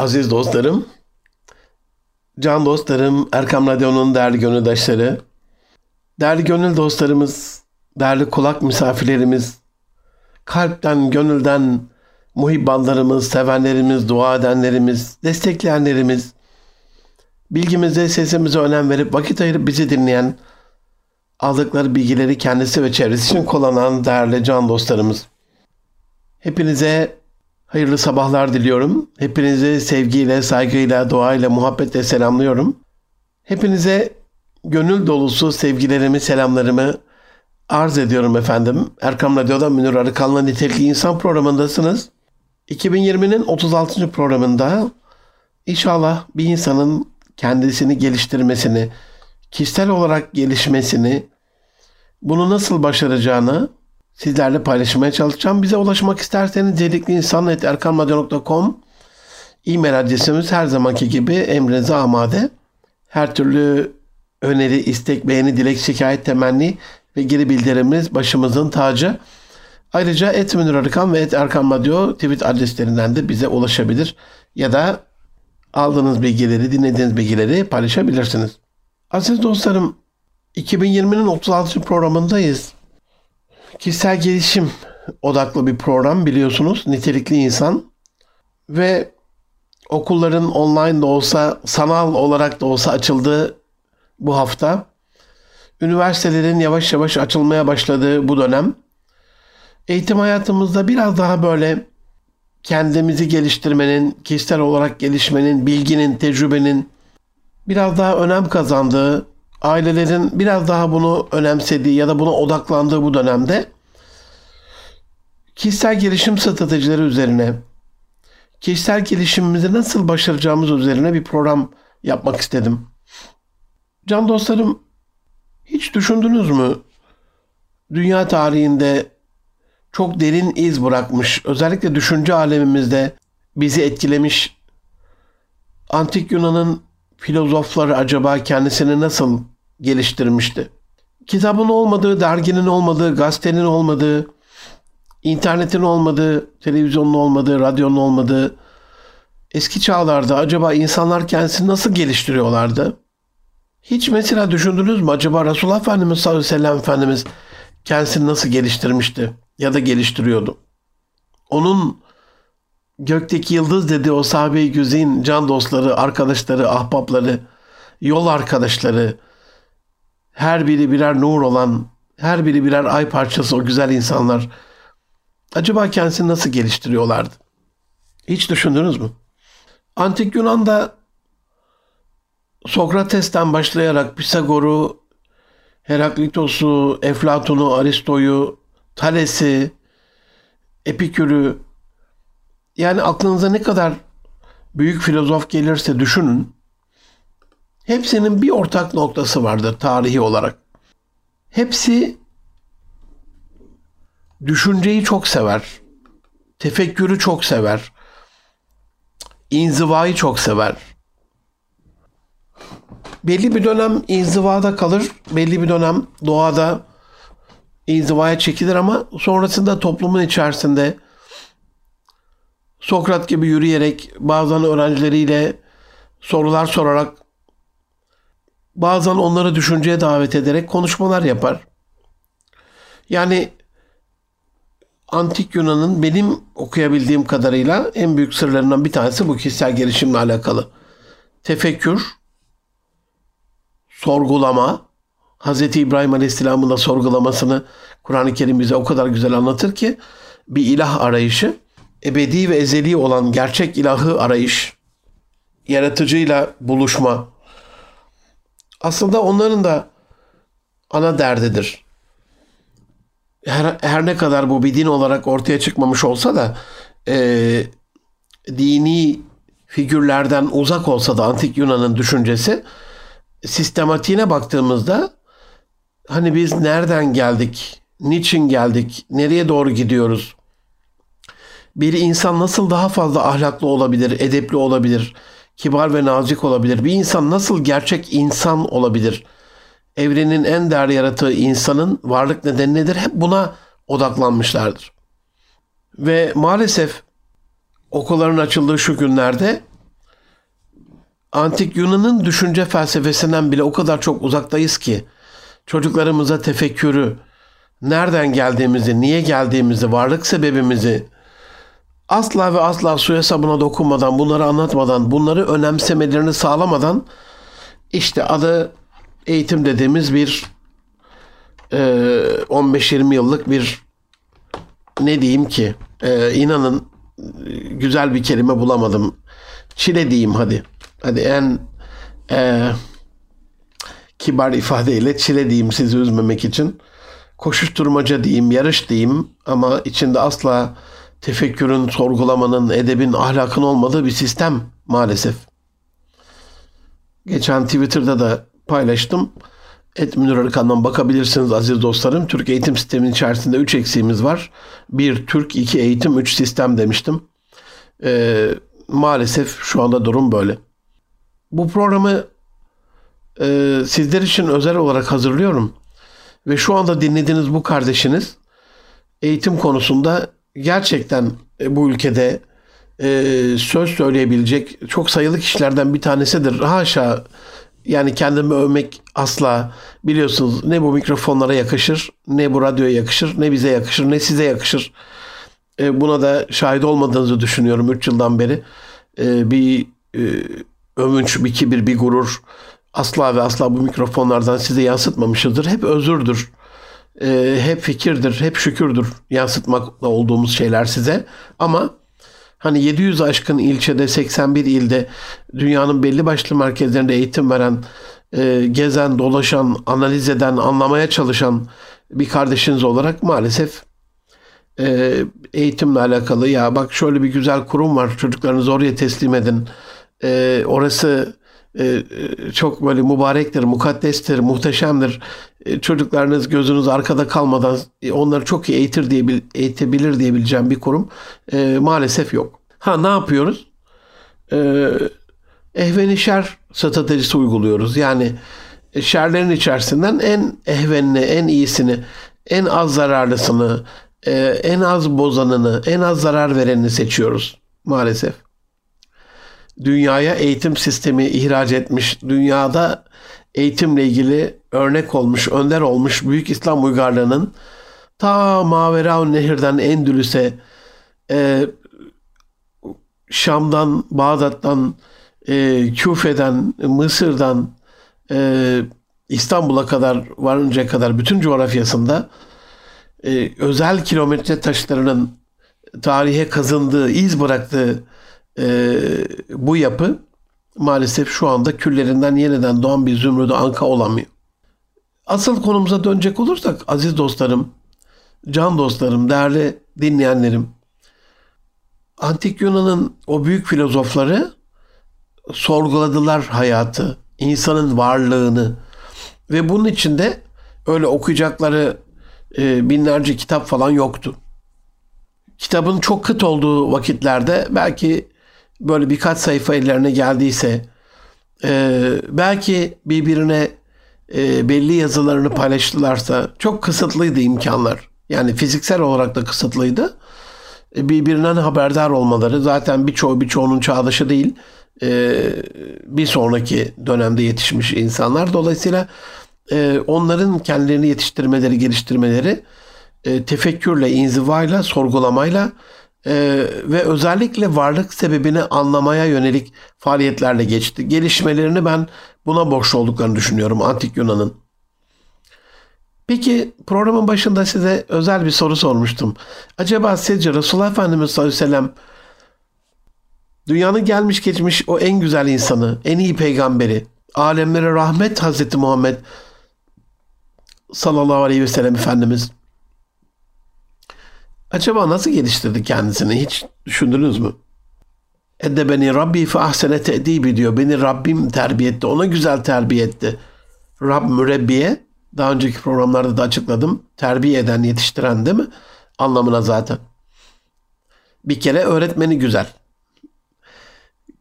Aziz dostlarım, can dostlarım, Erkam Radyo'nun değerli gönüldaşları, değerli gönül dostlarımız, değerli kulak misafirlerimiz, kalpten, gönülden muhibbanlarımız, sevenlerimiz, dua edenlerimiz, destekleyenlerimiz, bilgimize, sesimize önem verip vakit ayırıp bizi dinleyen, aldıkları bilgileri kendisi ve çevresi için kullanan değerli can dostlarımız. Hepinize hayırlı sabahlar diliyorum. Hepinizi sevgiyle, saygıyla, duayla, muhabbetle selamlıyorum. Hepinize gönül dolusu sevgilerimi, selamlarımı arz ediyorum efendim. Erkam Radyo'da Münir Arıkan'la Nitelikli İnsan programındasınız. 2020'nin 36. programında inşallah bir insanın kendisini geliştirmesini, kişisel olarak gelişmesini, bunu nasıl başaracağını sizlerle paylaşmaya çalışacağım. Bize ulaşmak isterseniz delikliinsan.erkanmadyo.com e-mail adresimiz her zamanki gibi emrinize amade. Her türlü öneri, istek, beğeni, dilek, şikayet, temenni ve geri bildirimimiz başımızın tacı. Ayrıca et Münir ve et Erkan tweet adreslerinden de bize ulaşabilir. Ya da aldığınız bilgileri, dinlediğiniz bilgileri paylaşabilirsiniz. Aziz dostlarım, 2020'nin 36. programındayız. Kişisel gelişim odaklı bir program biliyorsunuz. Nitelikli insan. Ve okulların online de olsa, sanal olarak da olsa açıldığı bu hafta. Üniversitelerin yavaş yavaş açılmaya başladığı bu dönem. Eğitim hayatımızda biraz daha böyle kendimizi geliştirmenin, kişisel olarak gelişmenin, bilginin, tecrübenin biraz daha önem kazandığı, ailelerin biraz daha bunu önemsediği ya da buna odaklandığı bu dönemde kişisel gelişim stratejileri üzerine, kişisel gelişimimizi nasıl başaracağımız üzerine bir program yapmak istedim. Can dostlarım, hiç düşündünüz mü? Dünya tarihinde çok derin iz bırakmış, özellikle düşünce alemimizde bizi etkilemiş Antik Yunan'ın filozofları acaba kendisini nasıl geliştirmişti? Kitabın olmadığı, derginin olmadığı, gazetenin olmadığı, internetin olmadığı, televizyonun olmadığı, radyonun olmadığı eski çağlarda acaba insanlar kendisini nasıl geliştiriyorlardı? Hiç mesela düşündünüz mü acaba Resulullah Efendimiz sallallahu aleyhi ve sellem Efendimiz kendisini nasıl geliştirmişti ya da geliştiriyordu? Onun gökteki yıldız dedi o sahabe-i güzin can dostları, arkadaşları, ahbapları, yol arkadaşları, her biri birer nur olan, her biri birer ay parçası o güzel insanlar. Acaba kendisini nasıl geliştiriyorlardı? Hiç düşündünüz mü? Antik Yunan'da Sokrates'ten başlayarak Pisagor'u, Heraklitos'u, Eflatun'u, Aristo'yu, Thales'i, Epikür'ü, yani aklınıza ne kadar büyük filozof gelirse düşünün. Hepsinin bir ortak noktası vardır tarihi olarak. Hepsi düşünceyi çok sever. Tefekkürü çok sever. inzivayı çok sever. Belli bir dönem inzivada kalır. Belli bir dönem doğada inzivaya çekilir ama sonrasında toplumun içerisinde Sokrat gibi yürüyerek bazen öğrencileriyle sorular sorarak bazen onları düşünceye davet ederek konuşmalar yapar. Yani Antik Yunan'ın benim okuyabildiğim kadarıyla en büyük sırlarından bir tanesi bu kişisel gelişimle alakalı. Tefekkür, sorgulama, Hz. İbrahim Aleyhisselam'ın da sorgulamasını Kur'an-ı Kerim bize o kadar güzel anlatır ki bir ilah arayışı ebedi ve ezeli olan gerçek ilahı arayış, yaratıcıyla buluşma aslında onların da ana derdidir. Her, her ne kadar bu bir din olarak ortaya çıkmamış olsa da e, dini figürlerden uzak olsa da antik Yunan'ın düşüncesi sistematiğine baktığımızda hani biz nereden geldik, niçin geldik, nereye doğru gidiyoruz bir insan nasıl daha fazla ahlaklı olabilir, edepli olabilir, kibar ve nazik olabilir? Bir insan nasıl gerçek insan olabilir? Evrenin en değerli yaratığı insanın varlık nedeni nedir? Hep buna odaklanmışlardır. Ve maalesef okulların açıldığı şu günlerde antik Yunan'ın düşünce felsefesinden bile o kadar çok uzaktayız ki çocuklarımıza tefekkürü, nereden geldiğimizi, niye geldiğimizi, varlık sebebimizi asla ve asla suya sabuna dokunmadan, bunları anlatmadan, bunları önemsemelerini sağlamadan işte adı eğitim dediğimiz bir e, 15-20 yıllık bir ne diyeyim ki e, inanın güzel bir kelime bulamadım. Çile diyeyim hadi. Hadi en e, kibar ifadeyle çile diyeyim sizi üzmemek için. Koşuşturmaca diyeyim, yarış diyeyim ama içinde asla tefekkürün, sorgulamanın, edebin, ahlakın olmadığı bir sistem maalesef. Geçen Twitter'da da paylaştım. Et Münir Arıkan'dan bakabilirsiniz aziz dostlarım. Türk eğitim sisteminin içerisinde 3 eksiğimiz var. Bir Türk, iki eğitim, üç sistem demiştim. Ee, maalesef şu anda durum böyle. Bu programı e, sizler için özel olarak hazırlıyorum. Ve şu anda dinlediğiniz bu kardeşiniz eğitim konusunda gerçekten e, bu ülkede e, söz söyleyebilecek çok sayılı kişilerden bir tanesidir. Haşa yani kendimi övmek asla biliyorsunuz ne bu mikrofonlara yakışır, ne bu radyoya yakışır, ne bize yakışır, ne size yakışır. E, buna da şahit olmadığınızı düşünüyorum 3 yıldan beri. Bir e, övünç, bir kibir, bir gurur asla ve asla bu mikrofonlardan size yansıtmamışızdır. Hep özürdür, e, hep fikirdir, hep şükürdür yansıtmakla olduğumuz şeyler size. Ama hani 700 aşkın ilçede 81 ilde dünyanın belli başlı merkezlerinde eğitim veren, e, gezen, dolaşan, analiz eden, anlamaya çalışan bir kardeşiniz olarak maalesef e, eğitimle alakalı ya bak şöyle bir güzel kurum var çocuklarınızı oraya teslim edin. E, orası e, çok böyle mübarektir, mukaddestir, muhteşemdir. E, çocuklarınız gözünüz arkada kalmadan e, onları çok iyi eğitir diye eğitebilir diyebileceğim bir kurum e, maalesef yok. Ha ne yapıyoruz? E, ehveni şer stratejisi uyguluyoruz. Yani şerlerin içerisinden en ehvenini, en iyisini, en az zararlısını, en az bozanını, en az zarar verenini seçiyoruz maalesef dünyaya eğitim sistemi ihraç etmiş, dünyada eğitimle ilgili örnek olmuş, önder olmuş büyük İslam uygarlığının ta Maveraun Nehir'den Endülüs'e, e, Şam'dan, Bağdat'tan, e, Küfe'den, Mısır'dan, e, İstanbul'a kadar varıncaya kadar bütün coğrafyasında e, özel kilometre taşlarının tarihe kazındığı, iz bıraktığı e, bu yapı maalesef şu anda küllerinden yeniden doğan bir zümrüdü anka olamıyor. Asıl konumuza dönecek olursak aziz dostlarım, can dostlarım, değerli dinleyenlerim, Antik Yunan'ın o büyük filozofları sorguladılar hayatı, insanın varlığını ve bunun içinde öyle okuyacakları e, binlerce kitap falan yoktu. Kitabın çok kıt olduğu vakitlerde belki böyle birkaç sayfa ellerine geldiyse e, belki birbirine e, belli yazılarını paylaştılarsa çok kısıtlıydı imkanlar. Yani fiziksel olarak da kısıtlıydı. E, birbirinden haberdar olmaları zaten birçoğu birçoğunun çağdaşı değil. E, bir sonraki dönemde yetişmiş insanlar. Dolayısıyla e, onların kendilerini yetiştirmeleri, geliştirmeleri e, tefekkürle, inzivayla, sorgulamayla e, ve özellikle varlık sebebini anlamaya yönelik faaliyetlerle geçti. Gelişmelerini ben buna borçlu olduklarını düşünüyorum Antik Yunan'ın. Peki programın başında size özel bir soru sormuştum. Acaba sizce Resulullah Efendimiz sallallahu aleyhi ve sellem dünyanın gelmiş geçmiş o en güzel insanı, en iyi peygamberi, alemlere rahmet Hazreti Muhammed sallallahu aleyhi ve sellem Efendimiz Acaba nasıl geliştirdi kendisini hiç düşündünüz mü? Edde beni Rabbi fe ahsene te'dibi diyor. Beni Rabbim terbiye etti. Ona güzel terbiye etti. Rab mürebbiye daha önceki programlarda da açıkladım. Terbiye eden, yetiştiren değil mi? Anlamına zaten. Bir kere öğretmeni güzel.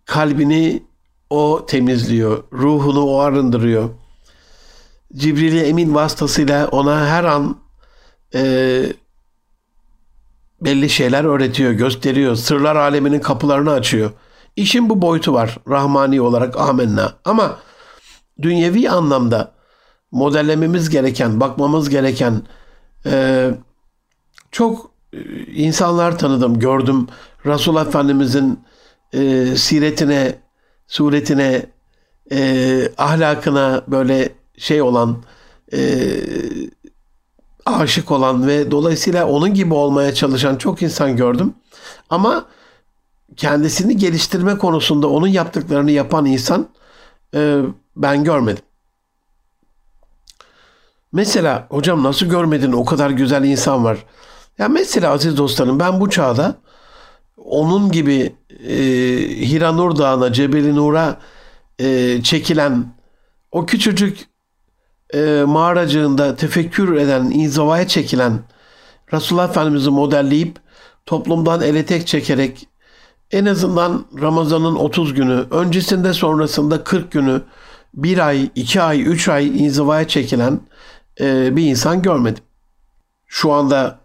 Kalbini o temizliyor. Ruhunu o arındırıyor. Cibril Emin vasıtasıyla ona her an e, belli şeyler öğretiyor, gösteriyor. Sırlar aleminin kapılarını açıyor. İşin bu boyutu var rahmani olarak amenna. Ama dünyevi anlamda modellememiz gereken, bakmamız gereken e, çok e, insanlar tanıdım, gördüm. Resul Efendimizin e, siretine, suretine, e, ahlakına böyle şey olan, e, aşık olan ve dolayısıyla onun gibi olmaya çalışan çok insan gördüm. Ama kendisini geliştirme konusunda onun yaptıklarını yapan insan e, ben görmedim. Mesela hocam nasıl görmedin o kadar güzel insan var. Ya mesela aziz dostlarım ben bu çağda onun gibi e, Hiranur Dağı'na, Cebeli Nur'a e, çekilen o küçücük e, mağaracığında tefekkür eden, inzivaya çekilen Resulullah Efendimiz'i modelleyip toplumdan ele tek çekerek en azından Ramazan'ın 30 günü, öncesinde sonrasında 40 günü, bir ay, iki ay, üç ay inzivaya çekilen e, bir insan görmedim. Şu anda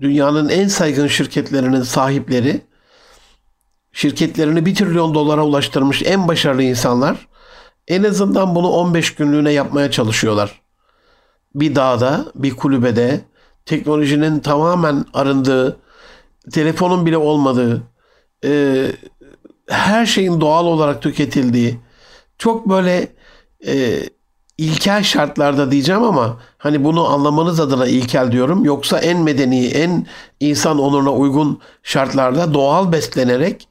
dünyanın en saygın şirketlerinin sahipleri, şirketlerini bir trilyon dolara ulaştırmış en başarılı insanlar, en azından bunu 15 günlüğüne yapmaya çalışıyorlar. Bir dağda, bir kulübede, teknolojinin tamamen arındığı, telefonun bile olmadığı, e, her şeyin doğal olarak tüketildiği, çok böyle e, ilkel şartlarda diyeceğim ama hani bunu anlamanız adına ilkel diyorum. Yoksa en medeni, en insan onuruna uygun şartlarda doğal beslenerek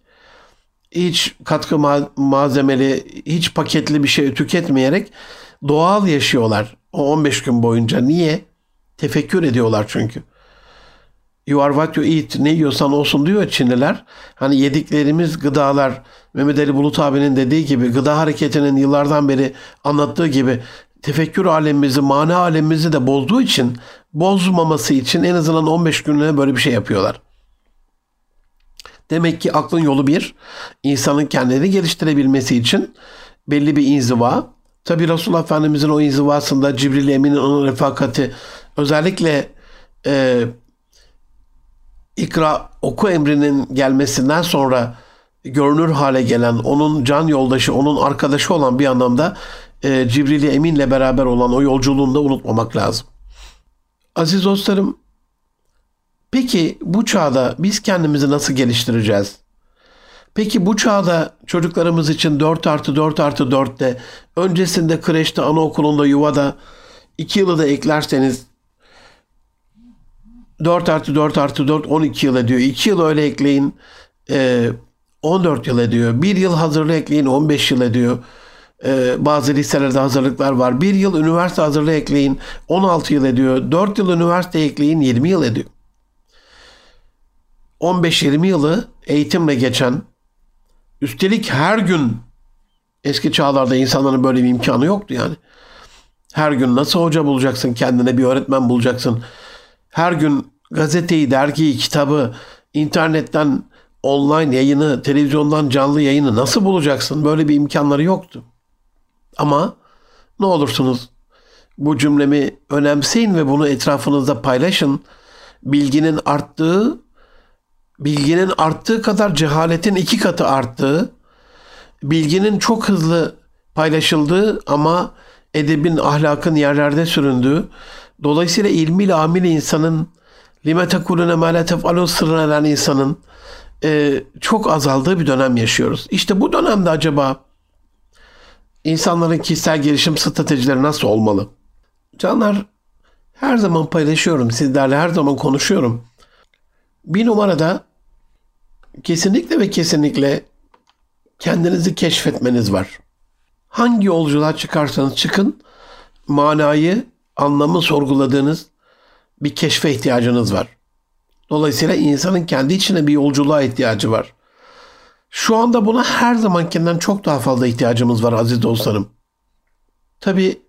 hiç katkı malzemeli, hiç paketli bir şey tüketmeyerek doğal yaşıyorlar o 15 gün boyunca. Niye? Tefekkür ediyorlar çünkü. You are what you eat. Ne yiyorsan olsun diyor Çinliler. Hani yediklerimiz gıdalar Mehmet Ali Bulut abinin dediği gibi gıda hareketinin yıllardan beri anlattığı gibi tefekkür alemimizi, mana alemimizi de bozduğu için bozmaması için en azından 15 günlüğüne böyle bir şey yapıyorlar. Demek ki aklın yolu bir, insanın kendini geliştirebilmesi için belli bir inziva. Tabi Resulullah Efendimizin o inzivasında Cibril Emin'in onun refakati özellikle e, ikra oku emrinin gelmesinden sonra görünür hale gelen, onun can yoldaşı, onun arkadaşı olan bir anlamda e, Cibril Emin'le beraber olan o yolculuğunu da unutmamak lazım. Aziz dostlarım, peki bu çağda biz kendimizi nasıl geliştireceğiz? Peki bu çağda çocuklarımız için 4 artı 4 artı 4'te, öncesinde kreşte, anaokulunda, yuvada 2 yılı da eklerseniz 4 artı 4 artı 4 12 yıl ediyor. 2 yıl öyle ekleyin e, 14 yıl ediyor. 1 yıl hazırlığı ekleyin 15 yıl ediyor. E, bazı liselerde hazırlıklar var. 1 yıl üniversite hazırlığı ekleyin 16 yıl ediyor. 4 yıl üniversite ekleyin 20 yıl ediyor. 15-20 yılı eğitimle geçen üstelik her gün eski çağlarda insanların böyle bir imkanı yoktu yani. Her gün nasıl hoca bulacaksın kendine bir öğretmen bulacaksın. Her gün gazeteyi, dergiyi, kitabı, internetten online yayını, televizyondan canlı yayını nasıl bulacaksın? Böyle bir imkanları yoktu. Ama ne olursunuz bu cümlemi önemseyin ve bunu etrafınızda paylaşın. Bilginin arttığı, bilginin arttığı kadar cehaletin iki katı arttığı, bilginin çok hızlı paylaşıldığı ama edebin, ahlakın yerlerde süründüğü, dolayısıyla ilmiyle amil insanın lime la tef'alun sırrına eden insanın e, çok azaldığı bir dönem yaşıyoruz. İşte bu dönemde acaba insanların kişisel gelişim stratejileri nasıl olmalı? Canlar her zaman paylaşıyorum sizlerle her zaman konuşuyorum. Bir numarada kesinlikle ve kesinlikle kendinizi keşfetmeniz var. Hangi yolculuğa çıkarsanız çıkın manayı, anlamı sorguladığınız bir keşfe ihtiyacınız var. Dolayısıyla insanın kendi içine bir yolculuğa ihtiyacı var. Şu anda buna her zamankinden çok daha fazla ihtiyacımız var aziz dostlarım. Tabi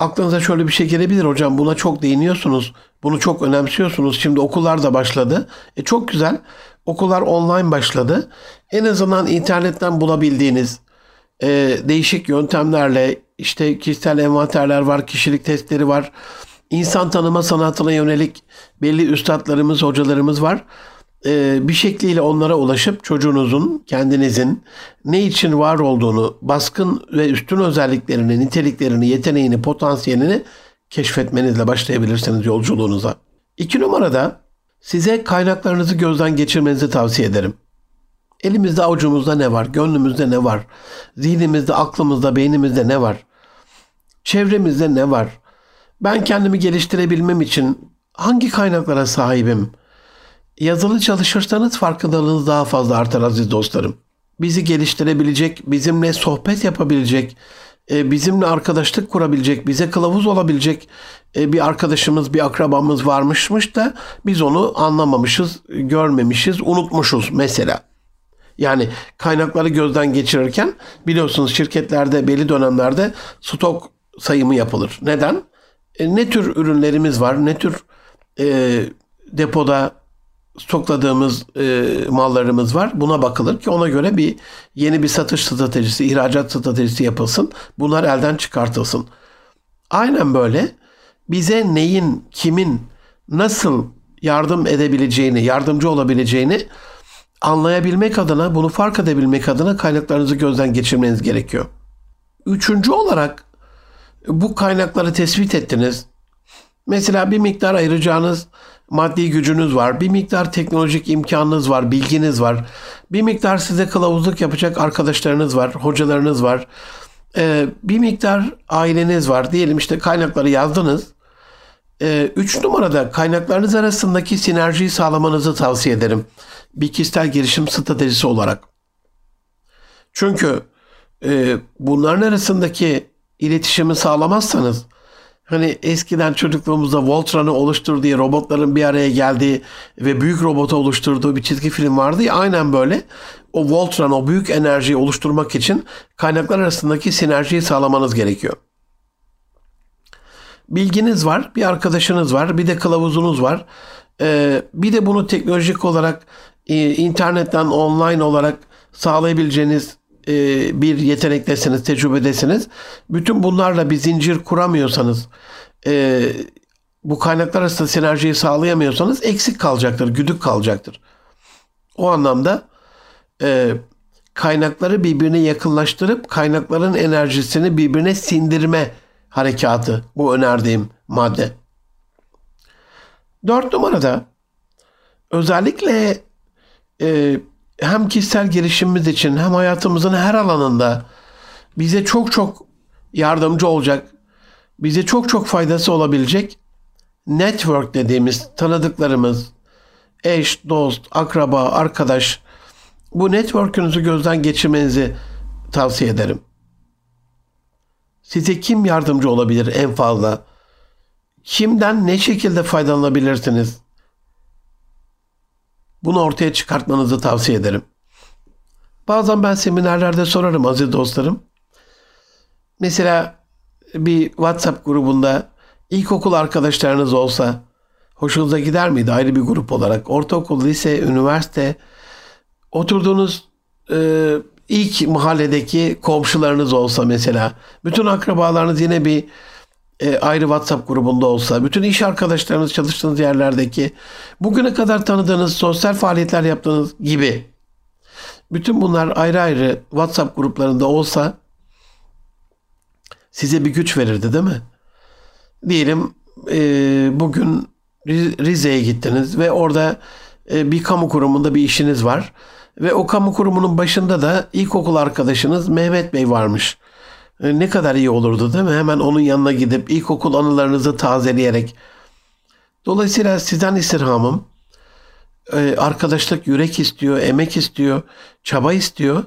aklınıza şöyle bir şey gelebilir hocam buna çok değiniyorsunuz. Bunu çok önemsiyorsunuz. Şimdi okullar da başladı. E çok güzel. Okullar online başladı. En azından internetten bulabildiğiniz e, değişik yöntemlerle işte kişisel envanterler var, kişilik testleri var insan tanıma sanatına yönelik belli üstadlarımız, hocalarımız var. E, bir şekliyle onlara ulaşıp çocuğunuzun, kendinizin ne için var olduğunu, baskın ve üstün özelliklerini, niteliklerini, yeteneğini, potansiyelini keşfetmenizle başlayabilirsiniz yolculuğunuza. İki numarada size kaynaklarınızı gözden geçirmenizi tavsiye ederim. Elimizde avucumuzda ne var? Gönlümüzde ne var? Zihnimizde, aklımızda, beynimizde ne var? Çevremizde ne var? Ben kendimi geliştirebilmem için hangi kaynaklara sahibim? Yazılı çalışırsanız farkındalığınız daha fazla artar aziz dostlarım. Bizi geliştirebilecek, bizimle sohbet yapabilecek, e, bizimle arkadaşlık kurabilecek, bize kılavuz olabilecek e, bir arkadaşımız, bir akrabamız varmışmış da biz onu anlamamışız, görmemişiz, unutmuşuz mesela. Yani kaynakları gözden geçirirken biliyorsunuz şirketlerde belli dönemlerde stok sayımı yapılır. Neden? E, ne tür ürünlerimiz var, ne tür e, depoda stokladığımız e, mallarımız var. Buna bakılır ki ona göre bir yeni bir satış stratejisi, ihracat stratejisi yapılsın. Bunlar elden çıkartılsın. Aynen böyle bize neyin, kimin, nasıl yardım edebileceğini, yardımcı olabileceğini anlayabilmek adına, bunu fark edebilmek adına kaynaklarınızı gözden geçirmeniz gerekiyor. Üçüncü olarak bu kaynakları tespit ettiniz. Mesela bir miktar ayıracağınız maddi gücünüz var, bir miktar teknolojik imkanınız var, bilginiz var, bir miktar size kılavuzluk yapacak arkadaşlarınız var, hocalarınız var, ee, bir miktar aileniz var. Diyelim işte kaynakları yazdınız. Ee, üç numarada kaynaklarınız arasındaki sinerjiyi sağlamanızı tavsiye ederim. Bir kişisel gelişim stratejisi olarak. Çünkü e, bunların arasındaki iletişimi sağlamazsanız Hani eskiden çocukluğumuzda Voltron'u oluştur diye robotların bir araya geldiği ve büyük robotu oluşturduğu bir çizgi film vardı ya aynen böyle. O Voltron, o büyük enerjiyi oluşturmak için kaynaklar arasındaki sinerjiyi sağlamanız gerekiyor. Bilginiz var, bir arkadaşınız var, bir de kılavuzunuz var. Ee, bir de bunu teknolojik olarak e, internetten online olarak sağlayabileceğiniz e, bir yetenektesiniz, tecrübedesiniz. Bütün bunlarla bir zincir kuramıyorsanız, e, bu kaynaklar arasında sinerjiyi sağlayamıyorsanız eksik kalacaktır, güdük kalacaktır. O anlamda e, kaynakları birbirine yakınlaştırıp kaynakların enerjisini birbirine sindirme harekatı bu önerdiğim madde. Dört numarada özellikle e, hem kişisel gelişimimiz için hem hayatımızın her alanında bize çok çok yardımcı olacak, bize çok çok faydası olabilecek network dediğimiz tanıdıklarımız, eş, dost, akraba, arkadaş bu network'ünüzü gözden geçirmenizi tavsiye ederim. Size kim yardımcı olabilir en fazla? Kimden ne şekilde faydalanabilirsiniz? Bunu ortaya çıkartmanızı tavsiye ederim. Bazen ben seminerlerde sorarım aziz dostlarım. Mesela bir WhatsApp grubunda ilkokul arkadaşlarınız olsa hoşunuza gider miydi ayrı bir grup olarak? Ortaokul, lise, üniversite oturduğunuz e, ilk mahalledeki komşularınız olsa mesela bütün akrabalarınız yine bir e, ayrı WhatsApp grubunda olsa, bütün iş arkadaşlarınız çalıştığınız yerlerdeki, bugüne kadar tanıdığınız, sosyal faaliyetler yaptığınız gibi bütün bunlar ayrı ayrı WhatsApp gruplarında olsa size bir güç verirdi değil mi? Diyelim e, bugün Rize'ye gittiniz ve orada e, bir kamu kurumunda bir işiniz var ve o kamu kurumunun başında da ilkokul arkadaşınız Mehmet Bey varmış. E, ne kadar iyi olurdu değil mi? Hemen onun yanına gidip ilkokul anılarınızı tazeleyerek. Dolayısıyla sizden istirhamım e, arkadaşlık yürek istiyor, emek istiyor, çaba istiyor.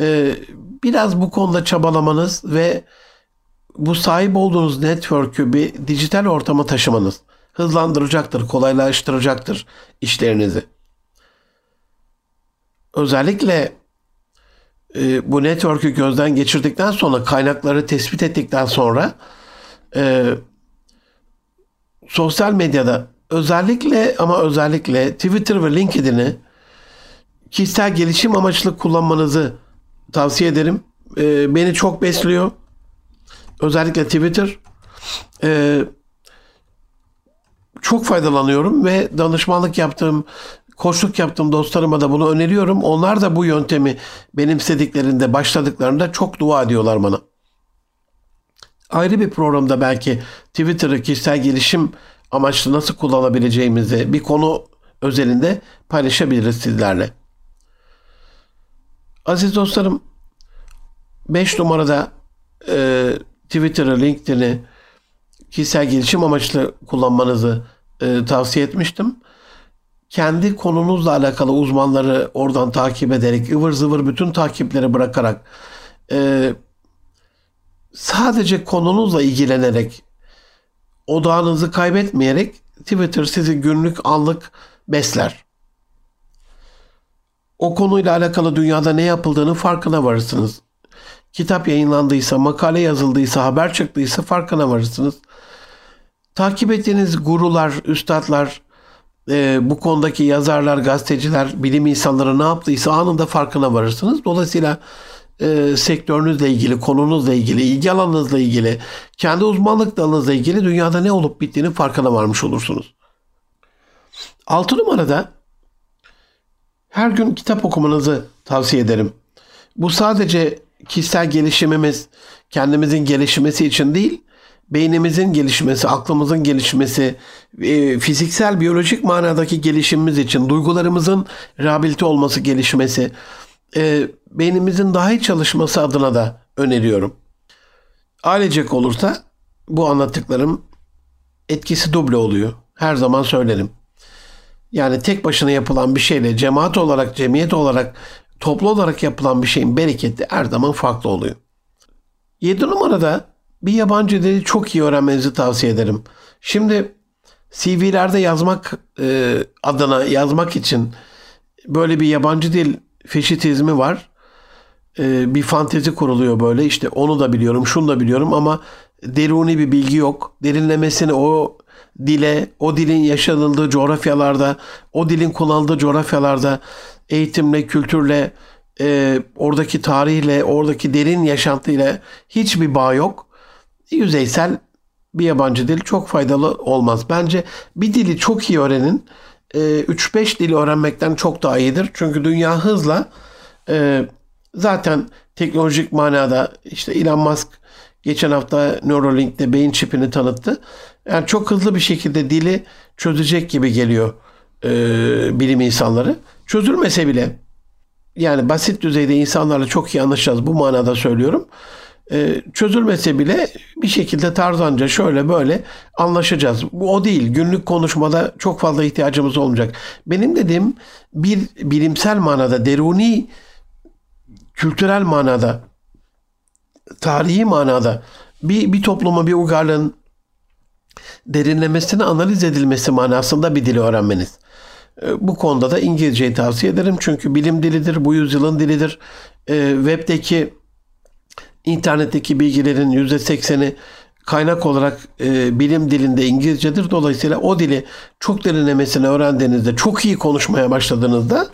E, biraz bu konuda çabalamanız ve bu sahip olduğunuz network'ü bir dijital ortama taşımanız hızlandıracaktır, kolaylaştıracaktır işlerinizi. Özellikle e, bu network'ü gözden geçirdikten sonra kaynakları tespit ettikten sonra e, sosyal medyada özellikle ama özellikle Twitter ve LinkedIn'i kişisel gelişim amaçlı kullanmanızı tavsiye ederim. E, beni çok besliyor. Özellikle Twitter. E, çok faydalanıyorum ve danışmanlık yaptığım koçluk yaptığım dostlarıma da bunu öneriyorum. Onlar da bu yöntemi benimsediklerinde, başladıklarında çok dua ediyorlar bana. Ayrı bir programda belki Twitter'ı kişisel gelişim amaçlı nasıl kullanabileceğimizi bir konu özelinde paylaşabiliriz sizlerle. Aziz dostlarım 5 numarada e, Twitter'ı, LinkedIn'i kişisel gelişim amaçlı kullanmanızı e, tavsiye etmiştim. Kendi konunuzla alakalı uzmanları oradan takip ederek, ıvır zıvır bütün takipleri bırakarak, e, sadece konunuzla ilgilenerek, odağınızı kaybetmeyerek Twitter sizi günlük anlık besler. O konuyla alakalı dünyada ne yapıldığını farkına varırsınız. Kitap yayınlandıysa, makale yazıldıysa, haber çıktıysa farkına varırsınız. Takip ettiğiniz gurular, üstadlar, e, bu konudaki yazarlar, gazeteciler, bilim insanları ne yaptıysa anında farkına varırsınız. Dolayısıyla e, sektörünüzle ilgili, konunuzla ilgili, ilgi alanınızla ilgili, kendi uzmanlık dalınızla ilgili dünyada ne olup bittiğini farkına varmış olursunuz. Altı numarada her gün kitap okumanızı tavsiye ederim. Bu sadece kişisel gelişimimiz, kendimizin gelişmesi için değil, beynimizin gelişmesi, aklımızın gelişmesi, e, fiziksel, biyolojik manadaki gelişimimiz için, duygularımızın rehabilite olması, gelişmesi, e, beynimizin daha iyi çalışması adına da öneriyorum. Ailecek olursa bu anlattıklarım etkisi duble oluyor. Her zaman söylerim. Yani tek başına yapılan bir şeyle cemaat olarak, cemiyet olarak, toplu olarak yapılan bir şeyin bereketi her zaman farklı oluyor. 7 numarada bir yabancı dili çok iyi öğrenmenizi tavsiye ederim. Şimdi CV'lerde yazmak e, adına yazmak için böyle bir yabancı dil feşitizmi var. E, bir fantezi kuruluyor böyle işte onu da biliyorum şunu da biliyorum ama deruni bir bilgi yok. Derinlemesine o dile, o dilin yaşanıldığı coğrafyalarda, o dilin kullanıldığı coğrafyalarda eğitimle, kültürle, e, oradaki tarihle, oradaki derin yaşantıyla hiçbir bağ yok. Yüzeysel bir yabancı dil çok faydalı olmaz. Bence bir dili çok iyi öğrenin. E, 3-5 dili öğrenmekten çok daha iyidir. Çünkü dünya hızla e, zaten teknolojik manada işte Elon Musk geçen hafta Neuralink'te beyin çipini tanıttı. Yani çok hızlı bir şekilde dili çözecek gibi geliyor e, bilim insanları. Çözülmese bile yani basit düzeyde insanlarla çok iyi anlaşacağız bu manada söylüyorum. E, çözülmese bile bir şekilde tarzanca şöyle böyle anlaşacağız. Bu o değil. Günlük konuşmada çok fazla ihtiyacımız olmayacak. Benim dediğim bir bilimsel manada, deruni kültürel manada, tarihi manada bir, bir topluma, bir uygarlığın derinlemesine analiz edilmesi manasında bir dili öğrenmeniz. E, bu konuda da İngilizceyi tavsiye ederim. Çünkü bilim dilidir, bu yüzyılın dilidir. E, web'deki, internetteki bilgilerin %80'i kaynak olarak e, bilim dilinde İngilizcedir. Dolayısıyla o dili çok derinlemesine öğrendiğinizde, çok iyi konuşmaya başladığınızda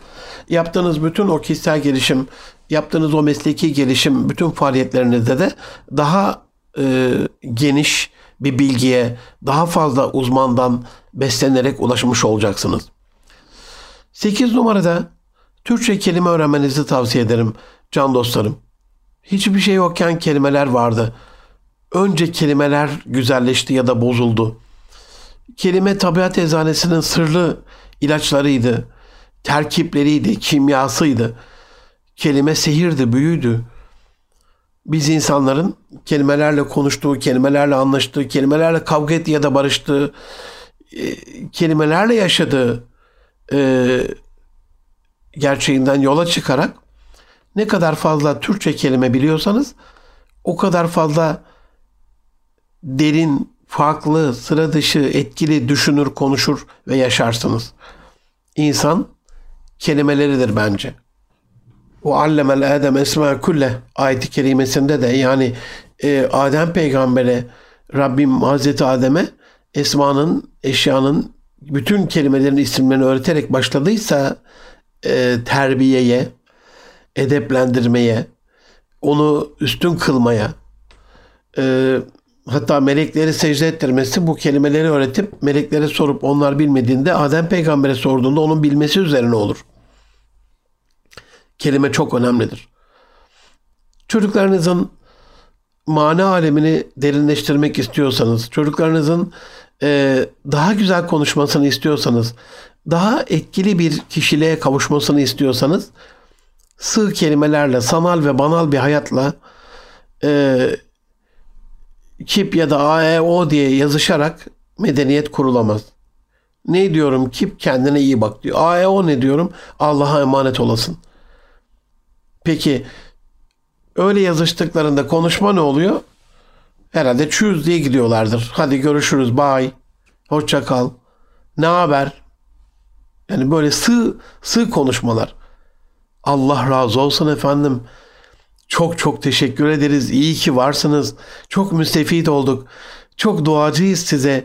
yaptığınız bütün o kişisel gelişim, yaptığınız o mesleki gelişim, bütün faaliyetlerinizde de daha e, geniş bir bilgiye, daha fazla uzmandan beslenerek ulaşmış olacaksınız. 8 numarada Türkçe kelime öğrenmenizi tavsiye ederim can dostlarım. Hiçbir şey yokken kelimeler vardı. Önce kelimeler güzelleşti ya da bozuldu. Kelime tabiat eczanesinin sırlı ilaçlarıydı, terkipleriydi, kimyasıydı. Kelime sehirdi, büyüydü. Biz insanların kelimelerle konuştuğu, kelimelerle anlaştığı, kelimelerle kavga ettiği ya da barıştığı, e, kelimelerle yaşadığı e, gerçeğinden yola çıkarak ne kadar fazla Türkçe kelime biliyorsanız o kadar fazla derin, farklı, sıra dışı, etkili düşünür, konuşur ve yaşarsınız. İnsan kelimeleridir bence. O allemel Adem esma kulle ayeti kerimesinde de yani e, Adem peygambere Rabbim Hazreti Adem'e esmanın, eşyanın bütün kelimelerin isimlerini öğreterek başladıysa e, terbiyeye, edeplendirmeye, onu üstün kılmaya, e, hatta melekleri secde ettirmesi bu kelimeleri öğretip meleklere sorup onlar bilmediğinde Adem peygambere sorduğunda onun bilmesi üzerine olur. Kelime çok önemlidir. Çocuklarınızın mana alemini derinleştirmek istiyorsanız, çocuklarınızın e, daha güzel konuşmasını istiyorsanız, daha etkili bir kişiliğe kavuşmasını istiyorsanız, sığ kelimelerle, sanal ve banal bir hayatla e, kip ya da AEO diye yazışarak medeniyet kurulamaz. Ne diyorum kip kendine iyi bak diyor. AEO ne diyorum? Allah'a emanet olasın. Peki öyle yazıştıklarında konuşma ne oluyor? Herhalde çüz diye gidiyorlardır. Hadi görüşürüz bye. Hoşça kal. Ne haber? Yani böyle sığ sığ konuşmalar. Allah razı olsun efendim. Çok çok teşekkür ederiz. İyi ki varsınız. Çok müstefit olduk. Çok duacıyız size.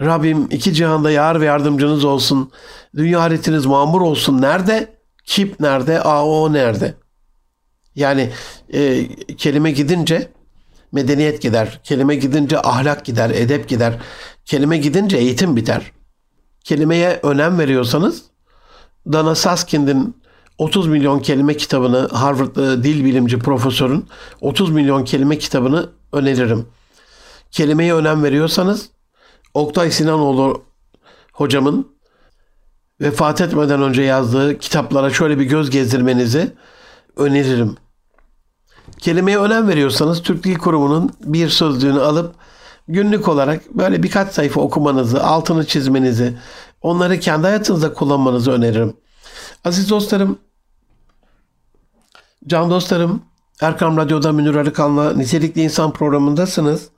Rabbim iki cihanda yar ve yardımcınız olsun. Dünya ahiretiniz mamur olsun. Nerede? Kip nerede? AO nerede? Yani e, kelime gidince medeniyet gider. Kelime gidince ahlak gider, edep gider. Kelime gidince eğitim biter. Kelimeye önem veriyorsanız Dana Saskind'in 30 milyon kelime kitabını Harvard dil bilimci profesörün 30 milyon kelime kitabını öneririm. Kelimeye önem veriyorsanız Oktay Sinanoğlu hocamın vefat etmeden önce yazdığı kitaplara şöyle bir göz gezdirmenizi öneririm. Kelimeye önem veriyorsanız Türk Dil Kurumu'nun bir sözlüğünü alıp günlük olarak böyle birkaç sayfa okumanızı, altını çizmenizi, onları kendi hayatınızda kullanmanızı öneririm. Aziz dostlarım, can dostlarım, Erkam Radyo'da Münir Arıkan'la Nitelikli İnsan programındasınız.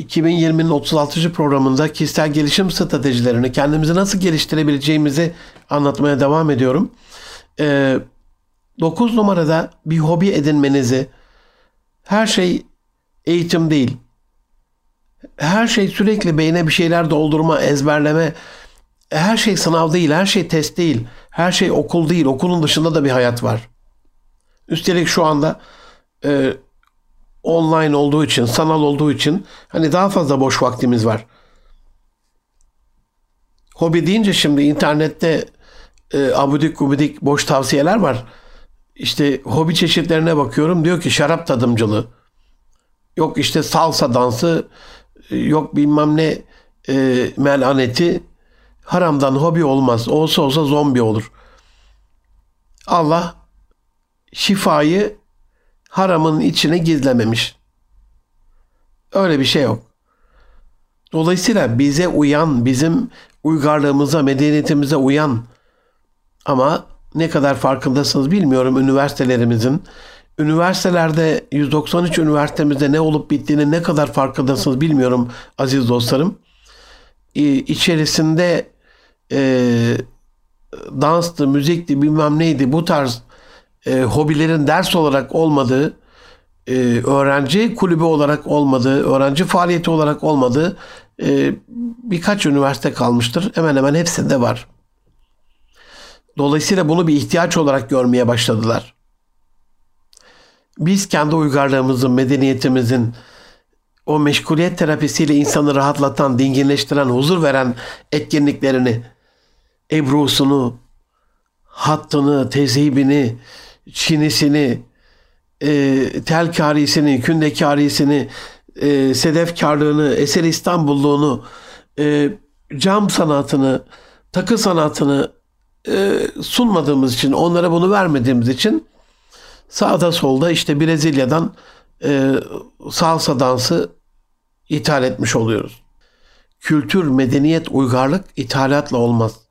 2020'nin 36. programında kişisel gelişim stratejilerini, kendimizi nasıl geliştirebileceğimizi anlatmaya devam ediyorum. Ee, 9 numarada bir hobi edinmenizi, her şey eğitim değil, her şey sürekli beyne bir şeyler doldurma, ezberleme, her şey sınav değil, her şey test değil, her şey okul değil, okulun dışında da bir hayat var. Üstelik şu anda e, online olduğu için, sanal olduğu için hani daha fazla boş vaktimiz var. Hobi deyince şimdi internette e, abudik gubidik boş tavsiyeler var. İşte hobi çeşitlerine bakıyorum. Diyor ki şarap tadımcılığı. Yok işte salsa dansı. Yok bilmem ne e, melaneti. Haramdan hobi olmaz. Olsa olsa zombi olur. Allah şifayı haramın içine gizlememiş. Öyle bir şey yok. Dolayısıyla bize uyan, bizim uygarlığımıza, medeniyetimize uyan ama ne kadar farkındasınız bilmiyorum üniversitelerimizin. Üniversitelerde 193 üniversitemizde ne olup bittiğini ne kadar farkındasınız bilmiyorum aziz dostlarım. İçerisinde e, danstı, müzikti, bilmem neydi bu tarz e, hobilerin ders olarak olmadığı, e, öğrenci kulübü olarak olmadığı, öğrenci faaliyeti olarak olmadığı e, birkaç üniversite kalmıştır. Hemen hemen hepsinde var. Dolayısıyla bunu bir ihtiyaç olarak görmeye başladılar. Biz kendi uygarlığımızın, medeniyetimizin o meşguliyet terapisiyle insanı rahatlatan, dinginleştiren, huzur veren etkinliklerini, ebrusunu, hattını, tezhibini, çinisini, e, tel karisini, künde karisini, e, sedef karlığını, eser İstanbulluğunu, e, cam sanatını, takı sanatını e, sunmadığımız için, onlara bunu vermediğimiz için sağda solda işte Brezilya'dan e, salsa dansı ithal etmiş oluyoruz. Kültür, medeniyet, uygarlık ithalatla olmaz.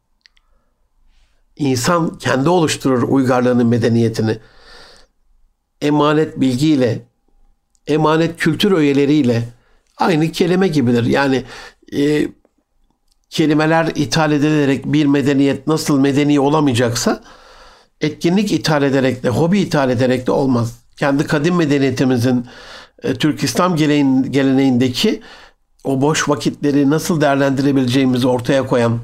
İnsan kendi oluşturur uygarlığının medeniyetini. Emanet bilgiyle, emanet kültür öğeleriyle aynı kelime gibidir. Yani e, kelimeler ithal edilerek bir medeniyet nasıl medeni olamayacaksa etkinlik ithal ederek de, hobi ithal ederek de olmaz. Kendi kadim medeniyetimizin e, Türk İslam geleneğin, geleneğindeki o boş vakitleri nasıl değerlendirebileceğimizi ortaya koyan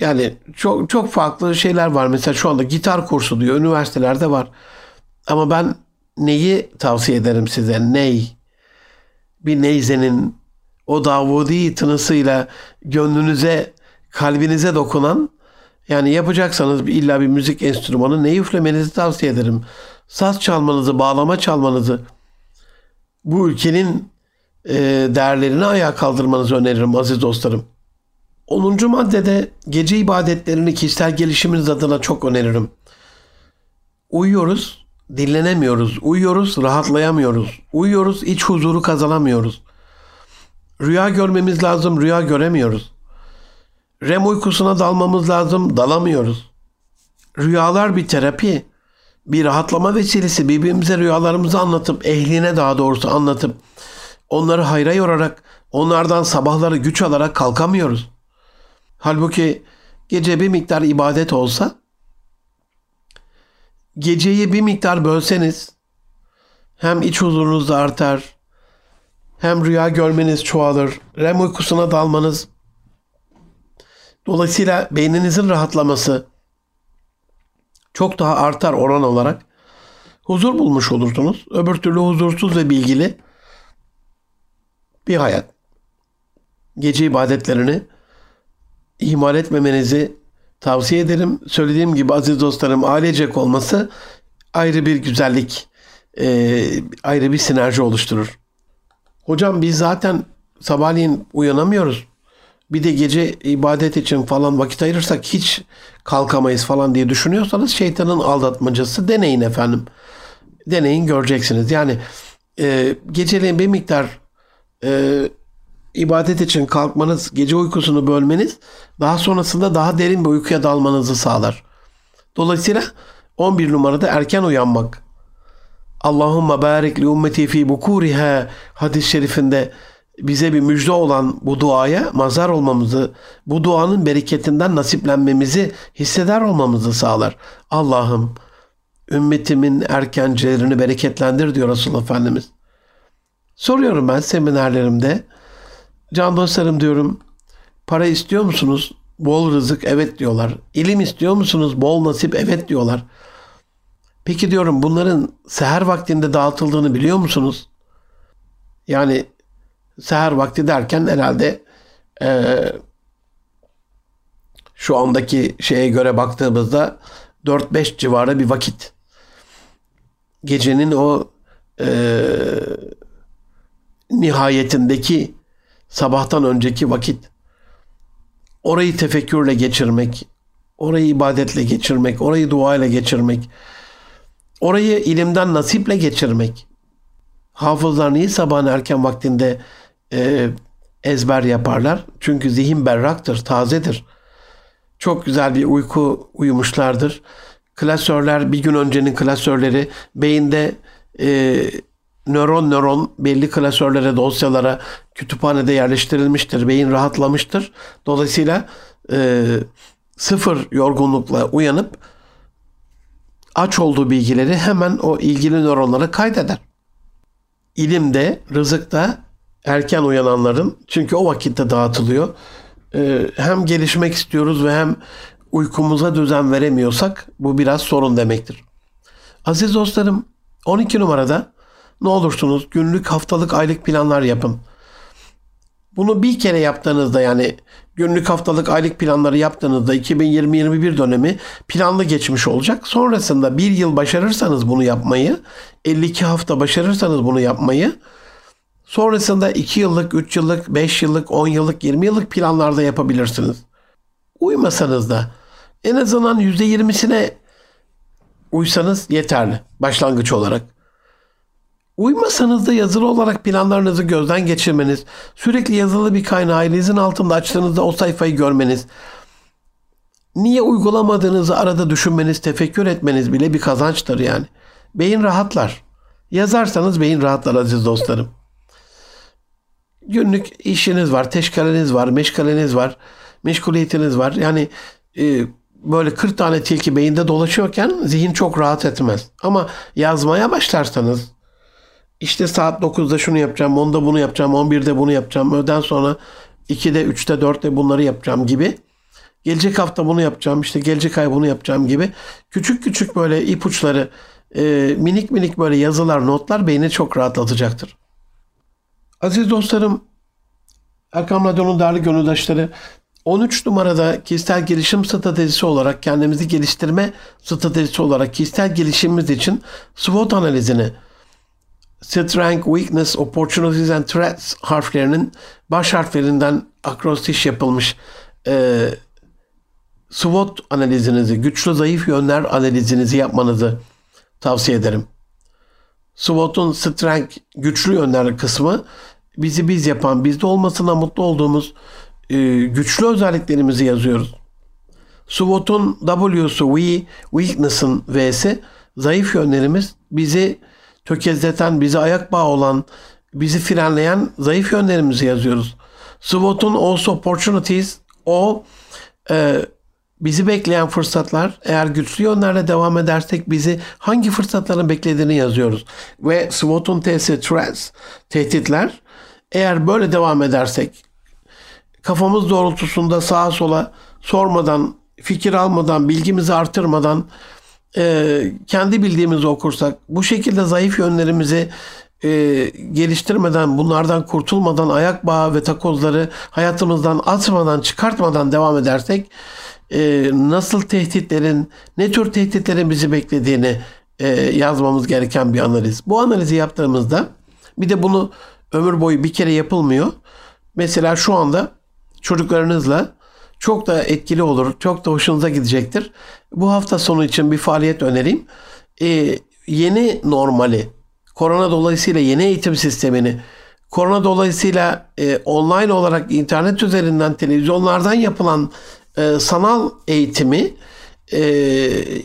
yani çok çok farklı şeyler var. Mesela şu anda gitar kursu diyor. Üniversitelerde var. Ama ben neyi tavsiye ederim size? Ney? bir neyzenin o Davudi tınısıyla gönlünüze, kalbinize dokunan yani yapacaksanız illa bir müzik enstrümanı ne üflemenizi tavsiye ederim. Saz çalmanızı, bağlama çalmanızı, bu ülkenin e, değerlerini ayağa kaldırmanızı öneririm aziz dostlarım. 10. maddede gece ibadetlerini kişisel gelişiminiz adına çok öneririm. Uyuyoruz, dinlenemiyoruz. Uyuyoruz, rahatlayamıyoruz. Uyuyoruz, iç huzuru kazanamıyoruz. Rüya görmemiz lazım, rüya göremiyoruz. REM uykusuna dalmamız lazım, dalamıyoruz. Rüyalar bir terapi, bir rahatlama vesilesi. Birbirimize rüyalarımızı anlatıp, ehline daha doğrusu anlatıp, onları hayra yorarak, onlardan sabahları güç alarak kalkamıyoruz. Halbuki gece bir miktar ibadet olsa, geceyi bir miktar bölseniz, hem iç huzurunuz da artar, hem rüya görmeniz çoğalır, REM uykusuna dalmanız Dolayısıyla beyninizin rahatlaması çok daha artar oran olarak. Huzur bulmuş olursunuz. Öbür türlü huzursuz ve bilgili bir hayat. Gece ibadetlerini ihmal etmemenizi tavsiye ederim. Söylediğim gibi aziz dostlarım ailecek olması ayrı bir güzellik, e, ayrı bir sinerji oluşturur. Hocam biz zaten sabahleyin uyanamıyoruz bir de gece ibadet için falan vakit ayırırsak hiç kalkamayız falan diye düşünüyorsanız şeytanın aldatmacası deneyin efendim. Deneyin göreceksiniz. Yani e, geceleyin bir miktar e, ibadet için kalkmanız, gece uykusunu bölmeniz daha sonrasında daha derin bir uykuya dalmanızı sağlar. Dolayısıyla 11 numarada erken uyanmak. Allahümme barik li ümmeti fi bukuriha hadis-i şerifinde bize bir müjde olan bu duaya mazar olmamızı, bu duanın bereketinden nasiplenmemizi hisseder olmamızı sağlar. Allah'ım ümmetimin erkencilerini bereketlendir diyor Resulullah Efendimiz. Soruyorum ben seminerlerimde. Can dostlarım diyorum. Para istiyor musunuz? Bol rızık evet diyorlar. İlim istiyor musunuz? Bol nasip evet diyorlar. Peki diyorum bunların seher vaktinde dağıtıldığını biliyor musunuz? Yani seher vakti derken herhalde e, şu andaki şeye göre baktığımızda 4-5 civarı bir vakit. Gecenin o e, nihayetindeki sabahtan önceki vakit. Orayı tefekkürle geçirmek, orayı ibadetle geçirmek, orayı duayla geçirmek, orayı ilimden nasiple geçirmek. Hafızlar niye sabahın erken vaktinde e, ezber yaparlar. Çünkü zihin berraktır, tazedir. Çok güzel bir uyku uyumuşlardır. Klasörler, bir gün öncenin klasörleri beyinde e, nöron nöron belli klasörlere, dosyalara, kütüphanede yerleştirilmiştir. Beyin rahatlamıştır. Dolayısıyla e, sıfır yorgunlukla uyanıp aç olduğu bilgileri hemen o ilgili nöronlara kaydeder. İlimde, rızıkta erken uyananların çünkü o vakitte dağıtılıyor. Ee, hem gelişmek istiyoruz ve hem uykumuza düzen veremiyorsak bu biraz sorun demektir. Aziz dostlarım 12 numarada ne olursunuz günlük, haftalık, aylık planlar yapın. Bunu bir kere yaptığınızda yani günlük, haftalık, aylık planları yaptığınızda 2020-21 dönemi planlı geçmiş olacak. Sonrasında bir yıl başarırsanız bunu yapmayı, 52 hafta başarırsanız bunu yapmayı Sonrasında 2 yıllık, 3 yıllık, 5 yıllık, 10 yıllık, 20 yıllık planlarda yapabilirsiniz. Uymasanız da en azından %20'sine uysanız yeterli başlangıç olarak. Uymasanız da yazılı olarak planlarınızı gözden geçirmeniz, sürekli yazılı bir kaynağı elinizin altında açtığınızda o sayfayı görmeniz, niye uygulamadığınızı arada düşünmeniz, tefekkür etmeniz bile bir kazançtır yani. Beyin rahatlar. Yazarsanız beyin rahatlar aziz dostlarım günlük işiniz var, teşkaleniz var, meşgaleniz var, meşguliyetiniz var. Yani e, böyle 40 tane tilki beyinde dolaşıyorken zihin çok rahat etmez. Ama yazmaya başlarsanız işte saat 9'da şunu yapacağım, 10'da bunu yapacağım, 11'de bunu yapacağım, öğleden sonra 2'de, 3'te, 4'te bunları yapacağım gibi. Gelecek hafta bunu yapacağım, işte gelecek ay bunu yapacağım gibi. Küçük küçük böyle ipuçları, e, minik minik böyle yazılar, notlar beyni çok rahatlatacaktır. Aziz dostlarım, Erkam Radyo'nun değerli gönüldaşları, 13 numarada kişisel gelişim stratejisi olarak kendimizi geliştirme stratejisi olarak kişisel gelişimimiz için SWOT analizini Strength, Weakness, Opportunities and Threats harflerinin baş harflerinden akrostiş yapılmış e, SWOT analizinizi, güçlü zayıf yönler analizinizi yapmanızı tavsiye ederim. SWOT'un Strength, güçlü yönler kısmı bizi biz yapan, bizde olmasına mutlu olduğumuz e, güçlü özelliklerimizi yazıyoruz. SWOT'un W'su we, weakness'ın V'si zayıf yönlerimiz bizi tökezleten, bizi ayak bağı olan, bizi frenleyen zayıf yönlerimizi yazıyoruz. SWOT'un also opportunities o e, bizi bekleyen fırsatlar eğer güçlü yönlerle devam edersek bizi hangi fırsatların beklediğini yazıyoruz. Ve SWOT'un T'si threats, tehditler eğer böyle devam edersek kafamız doğrultusunda sağa sola sormadan, fikir almadan, bilgimizi artırmadan e, kendi bildiğimizi okursak, bu şekilde zayıf yönlerimizi e, geliştirmeden, bunlardan kurtulmadan, ayak bağı ve takozları hayatımızdan atmadan, çıkartmadan devam edersek e, nasıl tehditlerin, ne tür tehditlerin bizi beklediğini e, yazmamız gereken bir analiz. Bu analizi yaptığımızda bir de bunu ömür boyu bir kere yapılmıyor. Mesela şu anda çocuklarınızla çok da etkili olur, çok da hoşunuza gidecektir. Bu hafta sonu için bir faaliyet önereyim. Ee, yeni normali, korona dolayısıyla yeni eğitim sistemini, korona dolayısıyla e, online olarak internet üzerinden televizyonlardan yapılan e, sanal eğitimi e,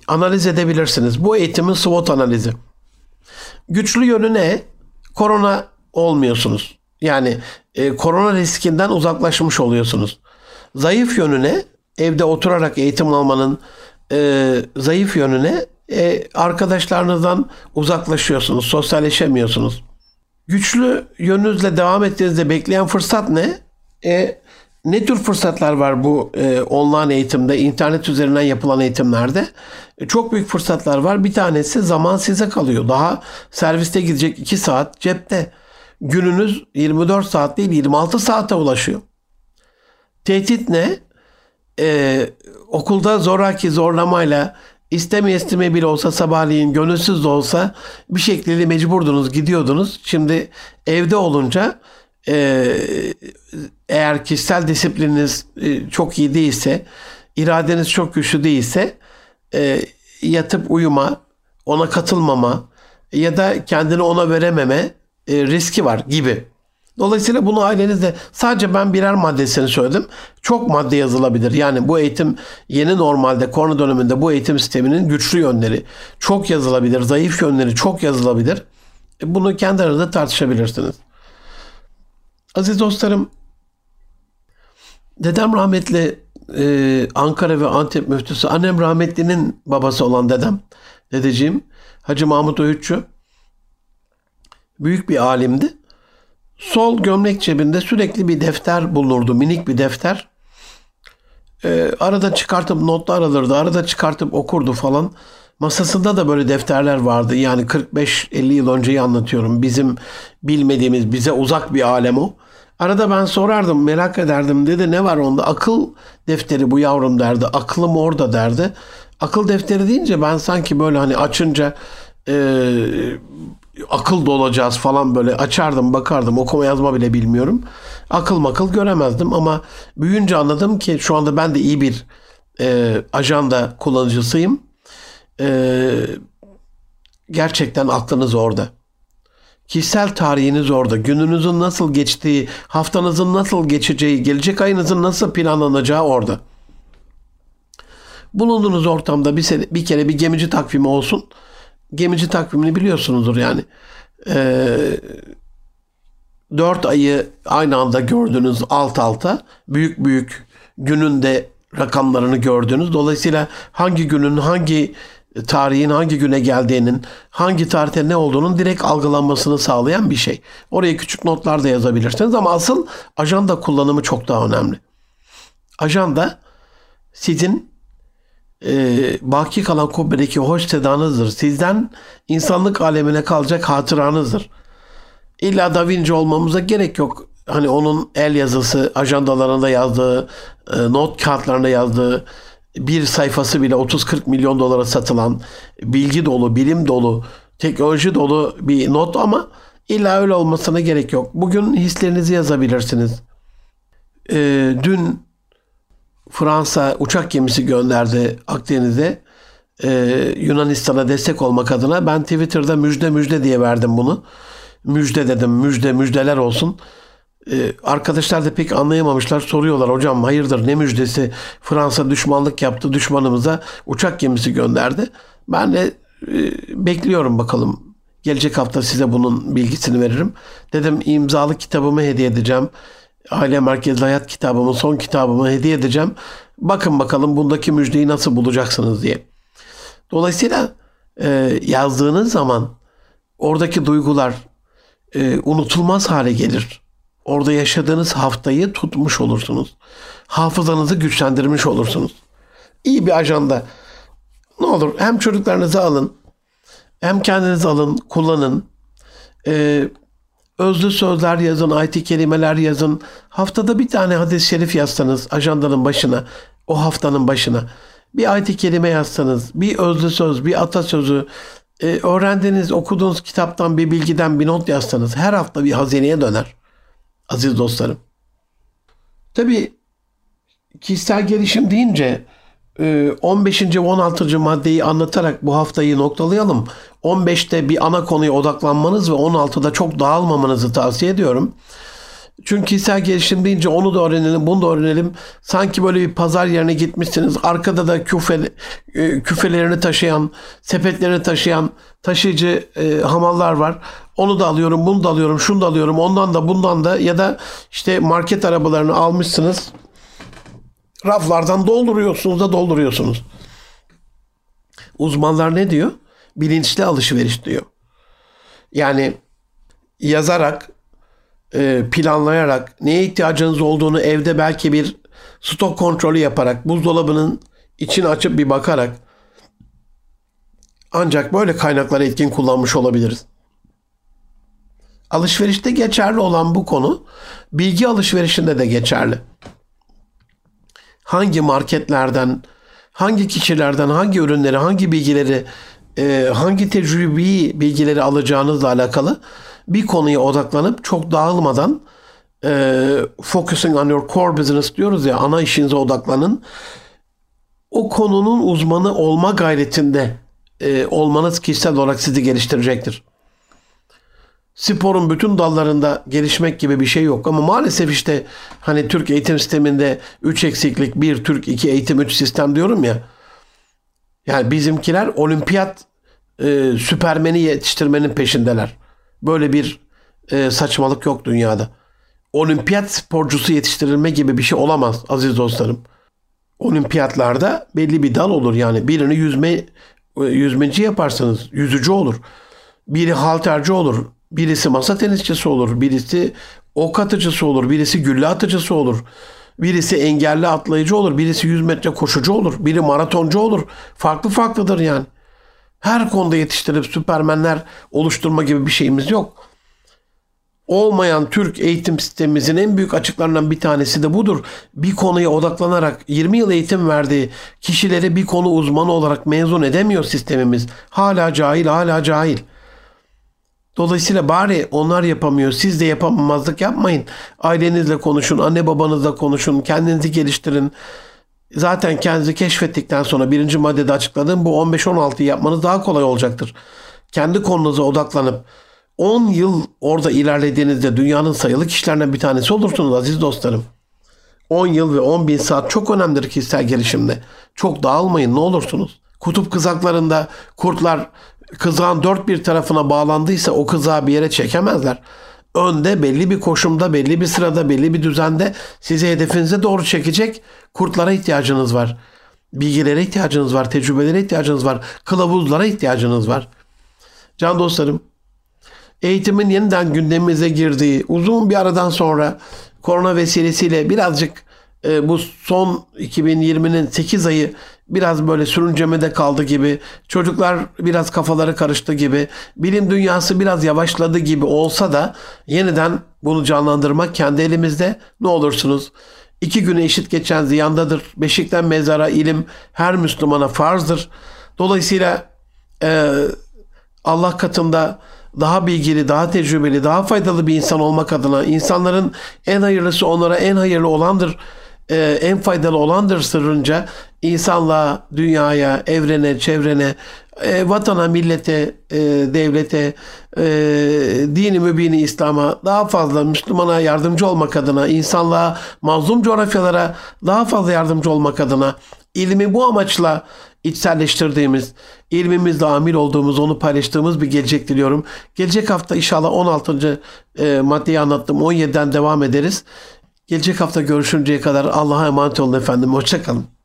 analiz edebilirsiniz. Bu eğitimin SWOT analizi. Güçlü yönü ne? Korona olmuyorsunuz. Yani e, korona riskinden uzaklaşmış oluyorsunuz. Zayıf yönüne evde oturarak eğitim almanın e, zayıf yönüne e, arkadaşlarınızdan uzaklaşıyorsunuz, sosyalleşemiyorsunuz. Güçlü yönünüzle devam ettiğinizde bekleyen fırsat ne? E, ne tür fırsatlar var bu e, online eğitimde, internet üzerinden yapılan eğitimlerde? E, çok büyük fırsatlar var. Bir tanesi zaman size kalıyor. Daha serviste gidecek 2 saat cepte. Gününüz 24 saat değil 26 saate ulaşıyor. Tehdit ne? Ee, okulda zoraki zorlamayla isteme isteme bile olsa sabahleyin gönülsüz de olsa bir şekilde mecburdunuz gidiyordunuz. Şimdi evde olunca e, eğer kişisel disiplininiz e, çok iyi değilse iradeniz çok güçlü değilse e, yatıp uyuma ona katılmama ya da kendini ona verememe e, riski var gibi. Dolayısıyla bunu ailenizde sadece ben birer maddesini söyledim. Çok madde yazılabilir. Yani bu eğitim yeni normalde korona döneminde bu eğitim sisteminin güçlü yönleri çok yazılabilir. Zayıf yönleri çok yazılabilir. E, bunu kendi aranızda tartışabilirsiniz. Aziz dostlarım dedem rahmetli e, Ankara ve Antep müftüsü annem rahmetlinin babası olan dedem dedeciğim Hacı Mahmut Öğütçü büyük bir alimdi. Sol gömlek cebinde sürekli bir defter bulunurdu. Minik bir defter. Ee, arada çıkartıp notlar alırdı. Arada çıkartıp okurdu falan. Masasında da böyle defterler vardı. Yani 45-50 yıl önceyi anlatıyorum. Bizim bilmediğimiz, bize uzak bir alem o. Arada ben sorardım, merak ederdim. Dedi ne var onda? Akıl defteri bu yavrum derdi. Aklım orada derdi. Akıl defteri deyince ben sanki böyle hani açınca e, akıl dolacağız falan böyle açardım bakardım okuma yazma bile bilmiyorum. Akıl makıl göremezdim ama büyüyünce anladım ki şu anda ben de iyi bir e, ajanda kullanıcısıyım. E, gerçekten aklınız orada. Kişisel tarihiniz orada. Gününüzün nasıl geçtiği, haftanızın nasıl geçeceği, gelecek ayınızın nasıl planlanacağı orada. Bulunduğunuz ortamda bir, bir kere bir gemici takvimi olsun gemici takvimini biliyorsunuzdur yani. Ee, 4 ayı aynı anda gördünüz alt alta. Büyük büyük gününde rakamlarını gördünüz. Dolayısıyla hangi günün hangi tarihin hangi güne geldiğinin, hangi tarihte ne olduğunun direkt algılanmasını sağlayan bir şey. Oraya küçük notlar da yazabilirsiniz ama asıl ajanda kullanımı çok daha önemli. Ajanda sizin e, baki kalan kubbedeki hoş sedanızdır. Sizden insanlık alemine kalacak hatıranızdır. İlla Da Vinci olmamıza gerek yok. Hani onun el yazısı, ajandalarında yazdığı, e, not kağıtlarında yazdığı bir sayfası bile 30-40 milyon dolara satılan bilgi dolu, bilim dolu, teknoloji dolu bir not ama illa öyle olmasına gerek yok. Bugün hislerinizi yazabilirsiniz. Ee, dün Fransa uçak gemisi gönderdi Akdeniz'e ee, Yunanistan'a destek olmak adına. Ben Twitter'da müjde müjde diye verdim bunu. Müjde dedim, müjde müjdeler olsun. Ee, arkadaşlar da pek anlayamamışlar. Soruyorlar hocam hayırdır ne müjdesi? Fransa düşmanlık yaptı düşmanımıza uçak gemisi gönderdi. Ben de e, bekliyorum bakalım. Gelecek hafta size bunun bilgisini veririm. Dedim imzalı kitabımı hediye edeceğim. Aile Merkezli Hayat kitabımı, son kitabımı hediye edeceğim. Bakın bakalım bundaki müjdeyi nasıl bulacaksınız diye. Dolayısıyla e, yazdığınız zaman oradaki duygular e, unutulmaz hale gelir. Orada yaşadığınız haftayı tutmuş olursunuz. Hafızanızı güçlendirmiş olursunuz. İyi bir ajanda. Ne olur hem çocuklarınızı alın, hem kendiniz alın, kullanın. Ee, özlü sözler yazın, ayet kelimeler yazın. Haftada bir tane hadis-i şerif yazsanız ajandanın başına, o haftanın başına. Bir ayet kelime yazsanız, bir özlü söz, bir atasözü, e, öğrendiğiniz, okuduğunuz kitaptan bir bilgiden bir not yazsanız her hafta bir hazineye döner. Aziz dostlarım. Tabii kişisel gelişim deyince 15. ve 16. maddeyi anlatarak bu haftayı noktalayalım. 15'te bir ana konuya odaklanmanız ve 16'da çok dağılmamanızı tavsiye ediyorum. Çünkü kişisel gelişim deyince onu da öğrenelim, bunu da öğrenelim. Sanki böyle bir pazar yerine gitmişsiniz. Arkada da küfe, e, küfelerini taşıyan, sepetlerini taşıyan taşıyıcı e, hamallar var. Onu da alıyorum, bunu da alıyorum, şunu da alıyorum, ondan da bundan da ya da işte market arabalarını almışsınız. Raflardan dolduruyorsunuz da dolduruyorsunuz. Uzmanlar ne diyor? Bilinçli alışveriş diyor. Yani yazarak, e, planlayarak, neye ihtiyacınız olduğunu evde belki bir stok kontrolü yaparak, buzdolabının içini açıp bir bakarak ancak böyle kaynakları etkin kullanmış olabiliriz. Alışverişte geçerli olan bu konu bilgi alışverişinde de geçerli hangi marketlerden, hangi kişilerden, hangi ürünleri, hangi bilgileri, e, hangi tecrübi bilgileri alacağınızla alakalı bir konuya odaklanıp çok dağılmadan e, focusing on your core business diyoruz ya ana işinize odaklanın. O konunun uzmanı olma gayretinde e, olmanız kişisel olarak sizi geliştirecektir sporun bütün dallarında gelişmek gibi bir şey yok. Ama maalesef işte hani Türk eğitim sisteminde 3 eksiklik 1 Türk 2 eğitim 3 sistem diyorum ya. Yani bizimkiler olimpiyat e, süpermeni yetiştirmenin peşindeler. Böyle bir e, saçmalık yok dünyada. Olimpiyat sporcusu yetiştirilme gibi bir şey olamaz aziz dostlarım. Olimpiyatlarda belli bir dal olur yani. Birini yüzme e, yüzmeci yaparsanız yüzücü olur. Biri halterci olur. Birisi masa tenisçisi olur, birisi ok atıcısı olur, birisi gülle atıcısı olur. Birisi engelli atlayıcı olur, birisi 100 metre koşucu olur, biri maratoncu olur. Farklı farklıdır yani. Her konuda yetiştirip süpermenler oluşturma gibi bir şeyimiz yok. Olmayan Türk eğitim sistemimizin en büyük açıklarından bir tanesi de budur. Bir konuya odaklanarak 20 yıl eğitim verdiği kişileri bir konu uzmanı olarak mezun edemiyor sistemimiz. Hala cahil, hala cahil. Dolayısıyla bari onlar yapamıyor. Siz de yapamamazlık yapmayın. Ailenizle konuşun, anne babanızla konuşun, kendinizi geliştirin. Zaten kendinizi keşfettikten sonra birinci maddede açıkladığım bu 15-16'yı yapmanız daha kolay olacaktır. Kendi konunuza odaklanıp 10 yıl orada ilerlediğinizde dünyanın sayılı kişilerinden bir tanesi olursunuz aziz dostlarım. 10 yıl ve 10 bin saat çok önemlidir kişisel gelişimde. Çok dağılmayın ne olursunuz. Kutup kızaklarında kurtlar kızağın dört bir tarafına bağlandıysa o kızağı bir yere çekemezler. Önde belli bir koşumda, belli bir sırada, belli bir düzende sizi hedefinize doğru çekecek kurtlara ihtiyacınız var. Bilgilere ihtiyacınız var, tecrübelere ihtiyacınız var, kılavuzlara ihtiyacınız var. Can dostlarım, eğitimin yeniden gündemimize girdiği uzun bir aradan sonra korona vesilesiyle birazcık e, bu son 2020'nin 8 ayı biraz böyle sürüncemede kaldı gibi, çocuklar biraz kafaları karıştı gibi, bilim dünyası biraz yavaşladı gibi olsa da yeniden bunu canlandırmak kendi elimizde. Ne olursunuz iki güne eşit geçen ziyandadır. Beşikten mezara ilim her Müslümana farzdır. Dolayısıyla e, Allah katında daha bilgili, daha tecrübeli, daha faydalı bir insan olmak adına insanların en hayırlısı onlara en hayırlı olandır, e, en faydalı olandır sırrınca insanlığa, dünyaya, evrene, çevrene, e, vatana, millete, e, devlete, e, dini mübini İslam'a daha fazla Müslümana yardımcı olmak adına, insanlığa, mazlum coğrafyalara daha fazla yardımcı olmak adına ilmi bu amaçla içselleştirdiğimiz, ilmimizle amil olduğumuz, onu paylaştığımız bir gelecek diliyorum. Gelecek hafta inşallah 16. E, maddeyi anlattım. 17'den devam ederiz. Gelecek hafta görüşünceye kadar Allah'a emanet olun efendim. Hoşçakalın.